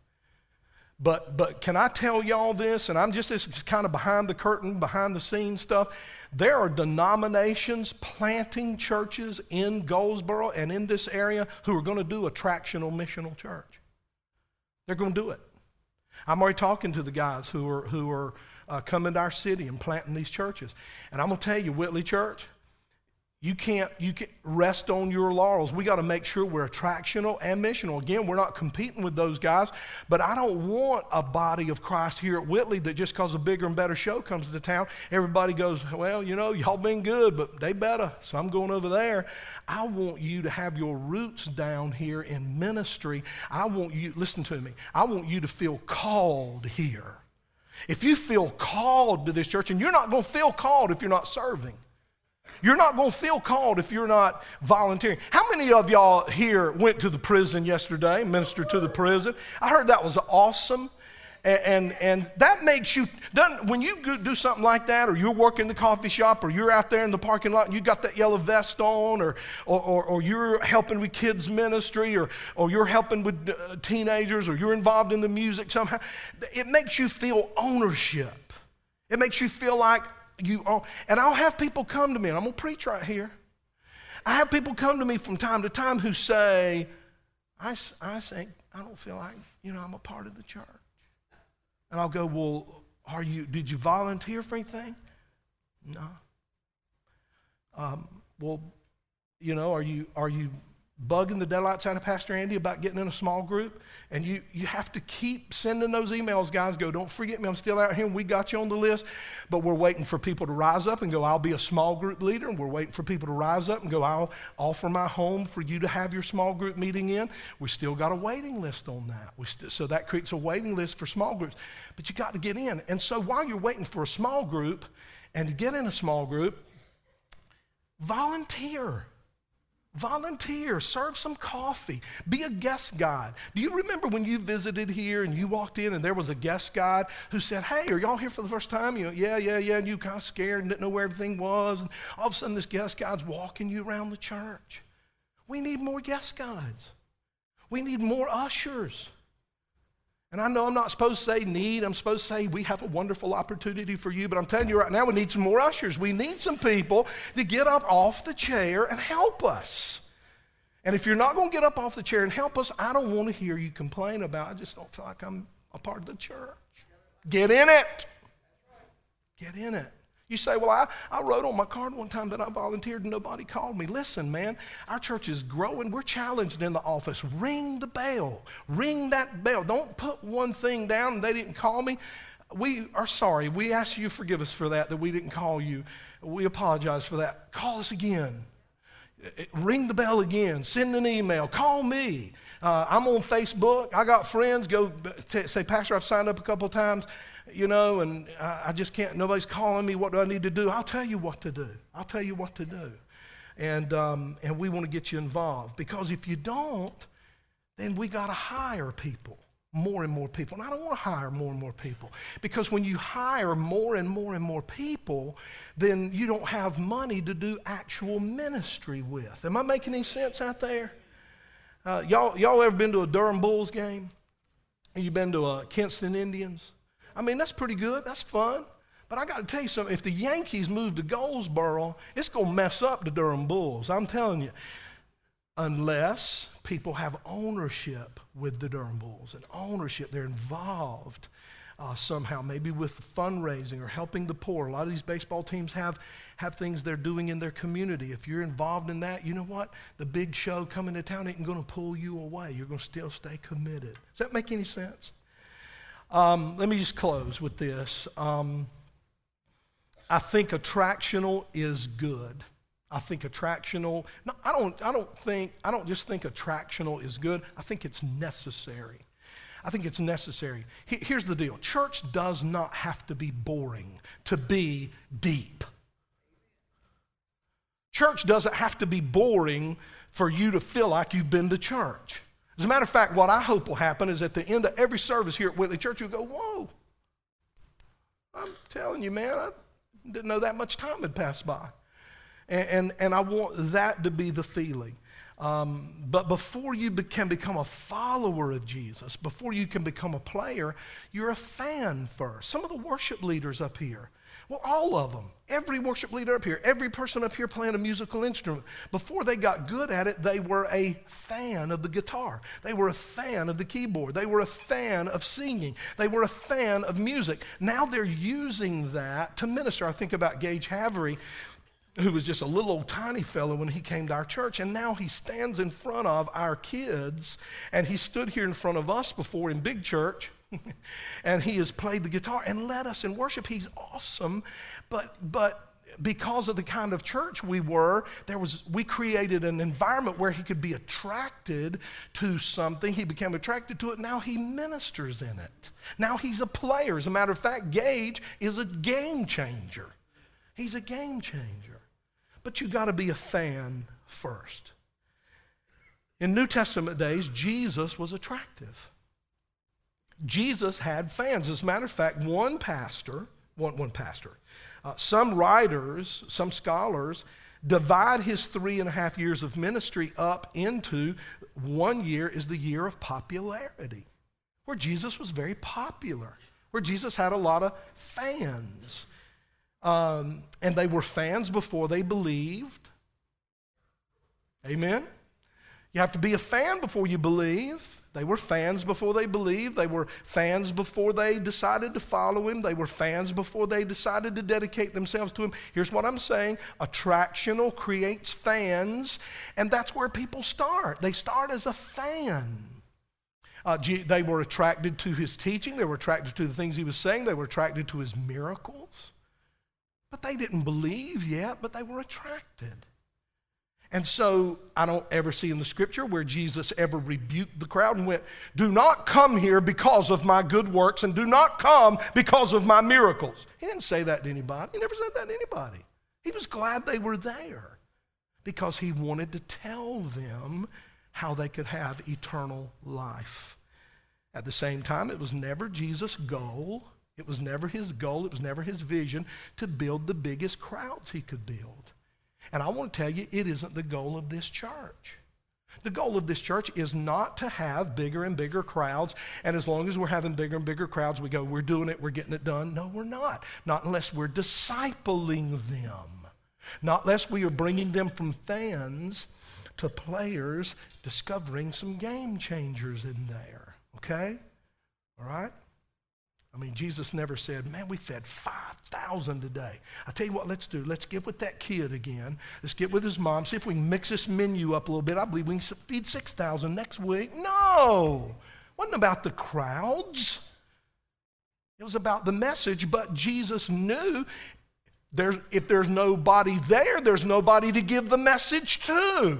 But, but can I tell y'all this? And I'm just this kind of behind the curtain, behind the scenes stuff. There are denominations planting churches in Goldsboro and in this area who are going to do attractional missional church. They're going to do it. I'm already talking to the guys who are, who are uh, coming to our city and planting these churches. And I'm going to tell you, Whitley Church, you can't, you can rest on your laurels. We got to make sure we're attractional and missional. Again, we're not competing with those guys, but I don't want a body of Christ here at Whitley that just because a bigger and better show comes to town, everybody goes, well, you know, y'all been good, but they better, so I'm going over there. I want you to have your roots down here in ministry. I want you, listen to me, I want you to feel called here. If you feel called to this church, and you're not going to feel called if you're not serving. You're not going to feel called if you're not volunteering. How many of y'all here went to the prison yesterday, ministered to the prison? I heard that was awesome. And, and, and that makes you, when you do something like that, or you're working the coffee shop, or you're out there in the parking lot and you got that yellow vest on, or, or, or, or you're helping with kids' ministry, or, or you're helping with uh, teenagers, or you're involved in the music somehow, it makes you feel ownership. It makes you feel like you and I'll have people come to me, and I'm going to preach right here. I have people come to me from time to time who say, I, I think, I don't feel like, you know, I'm a part of the church. And I'll go, well, are you, did you volunteer for anything? No. Um, well, you know, are you, are you bugging the daylights out of Pastor Andy about getting in a small group. And you, you have to keep sending those emails, guys. Go, don't forget me, I'm still out here we got you on the list. But we're waiting for people to rise up and go, I'll be a small group leader. And we're waiting for people to rise up and go, I'll offer my home for you to have your small group meeting in. We still got a waiting list on that. We st- so that creates a waiting list for small groups. But you got to get in. And so while you're waiting for a small group and to get in a small group, volunteer. Volunteer, serve some coffee, be a guest guide. Do you remember when you visited here and you walked in and there was a guest guide who said, Hey, are y'all here for the first time? You know, yeah, yeah, yeah, and you kind of scared and didn't know where everything was. And all of a sudden, this guest guide's walking you around the church. We need more guest guides, we need more ushers. And I know I'm not supposed to say need, I'm supposed to say we have a wonderful opportunity for you, but I'm telling you right now, we need some more ushers. We need some people to get up off the chair and help us. And if you're not going to get up off the chair and help us, I don't want to hear you complain about, I just don't feel like I'm a part of the church. Get in it. Get in it. You say, Well, I, I wrote on my card one time that I volunteered and nobody called me. Listen, man, our church is growing. We're challenged in the office. Ring the bell. Ring that bell. Don't put one thing down they didn't call me. We are sorry. We ask you forgive us for that, that we didn't call you. We apologize for that. Call us again. Ring the bell again. Send an email. Call me. Uh, I'm on Facebook. I got friends. Go t- say, Pastor, I've signed up a couple times you know, and I, just can't, nobody's calling me. What do I need to do? I'll tell you what to do. I'll tell you what to do. And, um, and we want to get you involved because if you don't, then we got to hire people, more and more people. And I don't want to hire more and more people because when you hire more and more and more people, then you don't have money to do actual ministry with. Am I making any sense out there? Uh, y'all, y'all ever been to a Durham Bulls game? You been to a Kinston Indians? I mean, that's pretty good. That's fun. But I got to tell you something. If the Yankees move to Goldsboro, it's going to mess up the Durham Bulls. I'm telling you. Unless people have ownership with the Durham Bulls and ownership, they're involved uh, somehow, maybe with fundraising or helping the poor. A lot of these baseball teams have, have things they're doing in their community. If you're involved in that, you know what? The big show coming to town ain't going to pull you away. You're going to still stay committed. Does that make any sense? Um, let me just close with this. Um, I think attractional is good. I think attractional. No, I don't. I don't think. I don't just think attractional is good. I think it's necessary. I think it's necessary. Here's the deal: church does not have to be boring to be deep. Church doesn't have to be boring for you to feel like you've been to church. As a matter of fact, what I hope will happen is at the end of every service here at Whitley Church, you'll go, Whoa, I'm telling you, man, I didn't know that much time had passed by. And, and, and I want that to be the feeling. Um, but before you be- can become a follower of Jesus, before you can become a player, you're a fan first. Some of the worship leaders up here, well, all of them. Every worship leader up here, every person up here playing a musical instrument. Before they got good at it, they were a fan of the guitar. They were a fan of the keyboard. They were a fan of singing. They were a fan of music. Now they're using that to minister. I think about Gage Havery, who was just a little old tiny fellow when he came to our church, and now he stands in front of our kids, and he stood here in front of us before in big church and he has played the guitar and led us in worship. He's awesome, but but because of the kind of church we were, there was we created an environment where he could be attracted to something. He became attracted to it. Now he ministers in it. Now he's a player. As a matter of fact, Gage is a game changer. He's a game changer. But you got to be a fan first. In New Testament days, Jesus was attractive. Jesus had fans. As a matter of fact, one pastor, one, one pastor, uh, some writers, some scholars divide his three and a half years of ministry up into one year is the year of popularity, where Jesus was very popular, where Jesus had a lot of fans. Um, and they were fans before they believed. Amen? You have to be a fan before you believe. They were fans before they believed. They were fans before they decided to follow him. They were fans before they decided to dedicate themselves to him. Here's what I'm saying attractional creates fans, and that's where people start. They start as a fan. Uh, they were attracted to his teaching, they were attracted to the things he was saying, they were attracted to his miracles. But they didn't believe yet, but they were attracted. And so I don't ever see in the scripture where Jesus ever rebuked the crowd and went, Do not come here because of my good works and do not come because of my miracles. He didn't say that to anybody. He never said that to anybody. He was glad they were there because he wanted to tell them how they could have eternal life. At the same time, it was never Jesus' goal. It was never his goal. It was never his vision to build the biggest crowds he could build. And I want to tell you, it isn't the goal of this church. The goal of this church is not to have bigger and bigger crowds, and as long as we're having bigger and bigger crowds, we go, we're doing it, we're getting it done. No, we're not. Not unless we're discipling them. Not unless we are bringing them from fans to players, discovering some game changers in there. Okay? All right? I mean, Jesus never said, man, we fed 5,000 today. I tell you what, let's do. Let's get with that kid again. Let's get with his mom, see if we can mix this menu up a little bit. I believe we can feed 6,000 next week. No, it wasn't about the crowds. It was about the message, but Jesus knew there's, if there's nobody there, there's nobody to give the message to.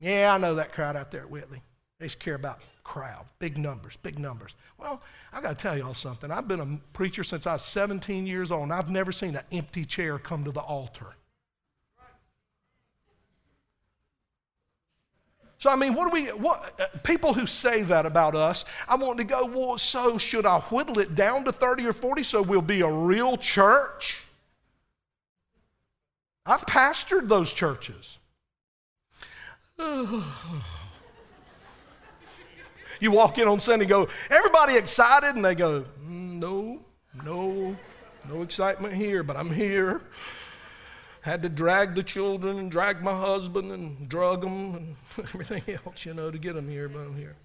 Yeah, I know that crowd out there at Whitley. They just care about crowd, big numbers, big numbers. Well, I got to tell y'all something. I've been a preacher since I was 17 years old, and I've never seen an empty chair come to the altar. So, I mean, what do we, what, uh, people who say that about us, I want to go, well, so should I whittle it down to 30 or 40 so we'll be a real church? I've pastored those churches. you walk in on Sunday and go, everybody excited? And they go, mm, no, no, no excitement here, but I'm here. Had to drag the children and drag my husband and drug them and everything else, you know, to get them here, but I'm here.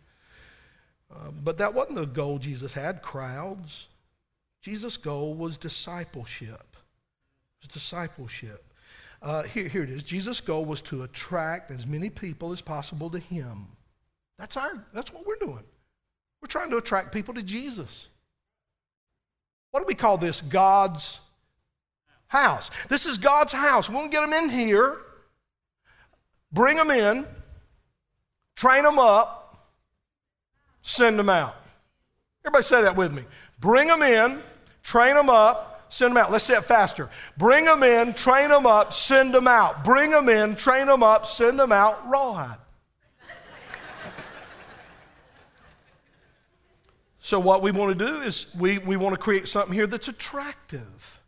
Uh, but that wasn't the goal Jesus had, crowds. Jesus' goal was discipleship. It was discipleship. Uh, here, here it is. Jesus' goal was to attract as many people as possible to him. That's, our, that's what we're doing. We're trying to attract people to Jesus. What do we call this? God's house. This is God's house. We won't get them in here, bring them in, train them up, send them out. Everybody say that with me. Bring them in, train them up, send them out. Let's say it faster. Bring them in, train them up, send them out. Bring them in, train them up, send them out. Rawhide. So, what we want to do is we, we want to create something here that's attractive.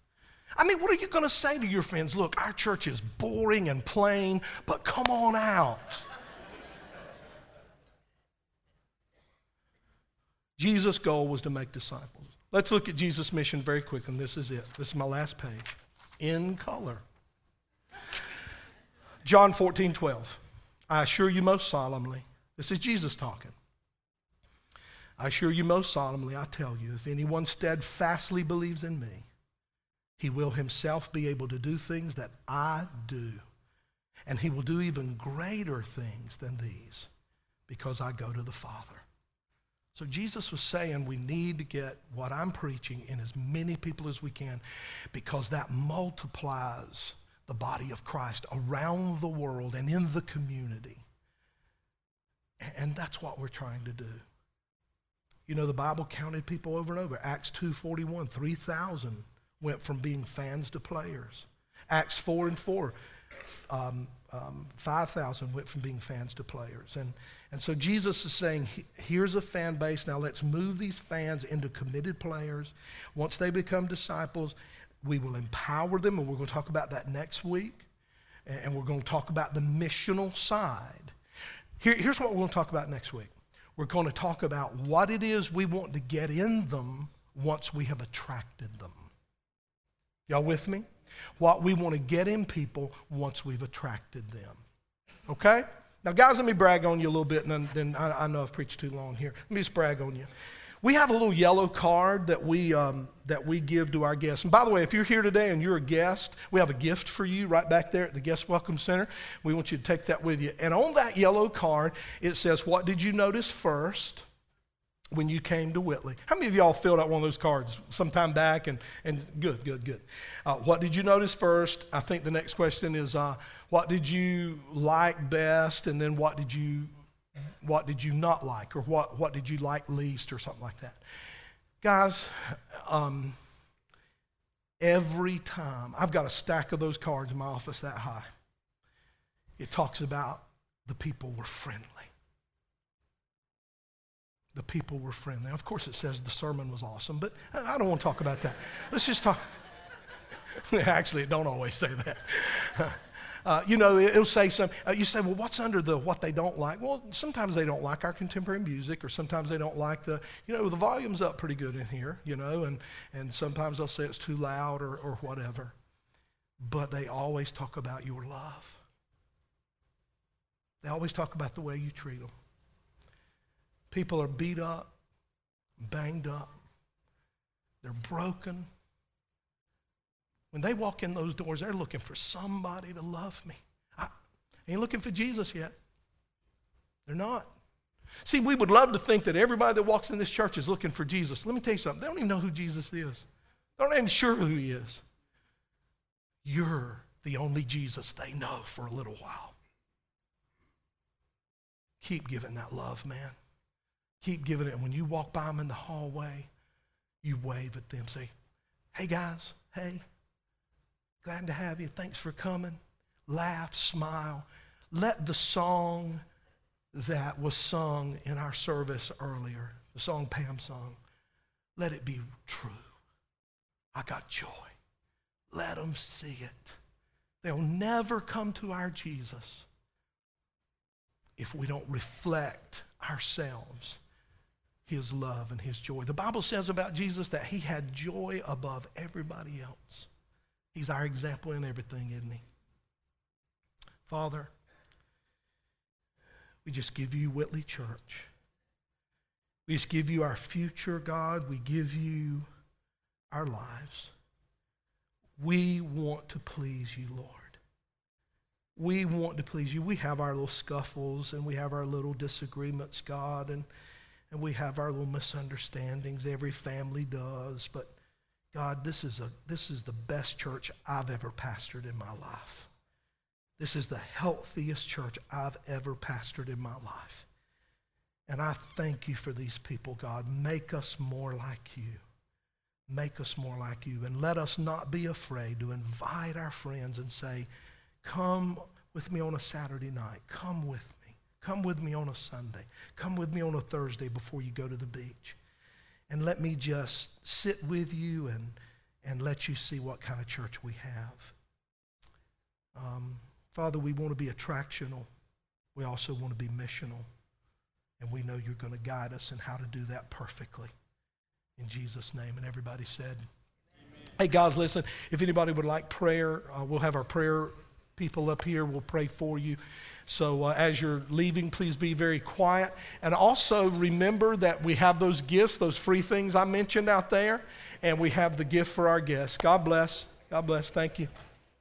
I mean, what are you going to say to your friends? Look, our church is boring and plain, but come on out. Jesus' goal was to make disciples. Let's look at Jesus' mission very quick, and this is it. This is my last page. In color. John 14, 12. I assure you most solemnly, this is Jesus talking. I assure you most solemnly, I tell you, if anyone steadfastly believes in me, he will himself be able to do things that I do. And he will do even greater things than these because I go to the Father. So Jesus was saying we need to get what I'm preaching in as many people as we can because that multiplies the body of Christ around the world and in the community. And that's what we're trying to do. You know, the Bible counted people over and over. Acts 2.41, 3,000 went from being fans to players. Acts 4 and 4, um, um, 5,000 went from being fans to players. And, and so Jesus is saying, here's a fan base. Now let's move these fans into committed players. Once they become disciples, we will empower them, and we're going to talk about that next week. And we're going to talk about the missional side. Here, here's what we're going to talk about next week we're going to talk about what it is we want to get in them once we have attracted them. Y'all with me? What we want to get in people once we've attracted them. Okay? Now, guys, let me brag on you a little bit, and then, then I, I know I've preached too long here. Let me just brag on you. We have a little yellow card that we, um, that we give to our guests. And by the way, if you're here today and you're a guest, we have a gift for you right back there at the Guest Welcome Center. We want you to take that with you. And on that yellow card, it says, What did you notice first? when you came to Whitley. How many of y'all filled out one of those cards sometime back? And, and good, good, good. Uh, what did you notice first? I think the next question is uh, what did you like best? And then what did you what did you not like or what, what did you like least or something like that. Guys um, every time i've got a stack of those cards in my office that high. It talks about the people were friendly. The people were friendly. Of course it says the sermon was awesome but i don't want to talk about that. Let's just talk. Actually it don't always say that Uh, you know, it'll say some, uh, you say, well, what's under the what they don't like? Well, sometimes they don't like our contemporary music, or sometimes they don't like the, you know, the volume's up pretty good in here, you know, and, and sometimes they'll say it's too loud or, or whatever. But they always talk about your love. They always talk about the way you treat them. People are beat up, banged up. They're broken. When they walk in those doors, they're looking for somebody to love me. I ain't looking for Jesus yet. They're not. See, we would love to think that everybody that walks in this church is looking for Jesus. Let me tell you something. They don't even know who Jesus is. They're not even sure who he is. You're the only Jesus they know for a little while. Keep giving that love, man. Keep giving it. And when you walk by them in the hallway, you wave at them. Say, hey, guys, hey, glad to have you. Thanks for coming. Laugh, smile. Let the song that was sung in our service earlier, the song Pam sung, let it be true. I got joy. Let them see it. They'll never come to our Jesus if we don't reflect ourselves his love and his joy. The Bible says about Jesus that he had joy above everybody else. He's our example in everything, isn't he? Father, we just give you Whitley Church. We just give you our future, God. We give you our lives. We want to please you, Lord. We want to please you. We have our little scuffles and we have our little disagreements, God, and, and we have our little misunderstandings. Every family does. But God, this is, a, this is the best church I've ever pastored in my life. This is the healthiest church I've ever pastored in my life. And I thank you for these people, God. Make us more like you. Make us more like you. And let us not be afraid to invite our friends and say, Come with me on a Saturday night. Come with me. Come with me on a Sunday. Come with me on a Thursday before you go to the beach. And let me just sit with you and, and let you see what kind of church we have. Um, Father, we want to be attractional. We also want to be missional. And we know you're going to guide us in how to do that perfectly. In Jesus' name. And everybody said, Amen. Hey, guys, listen. If anybody would like prayer, uh, we'll have our prayer people up here. We'll pray for you. So uh, as you're leaving, please be very quiet. And also remember that we have those gifts, those free things I mentioned out there, and we have the gift for our guests. God bless. God bless. Thank you.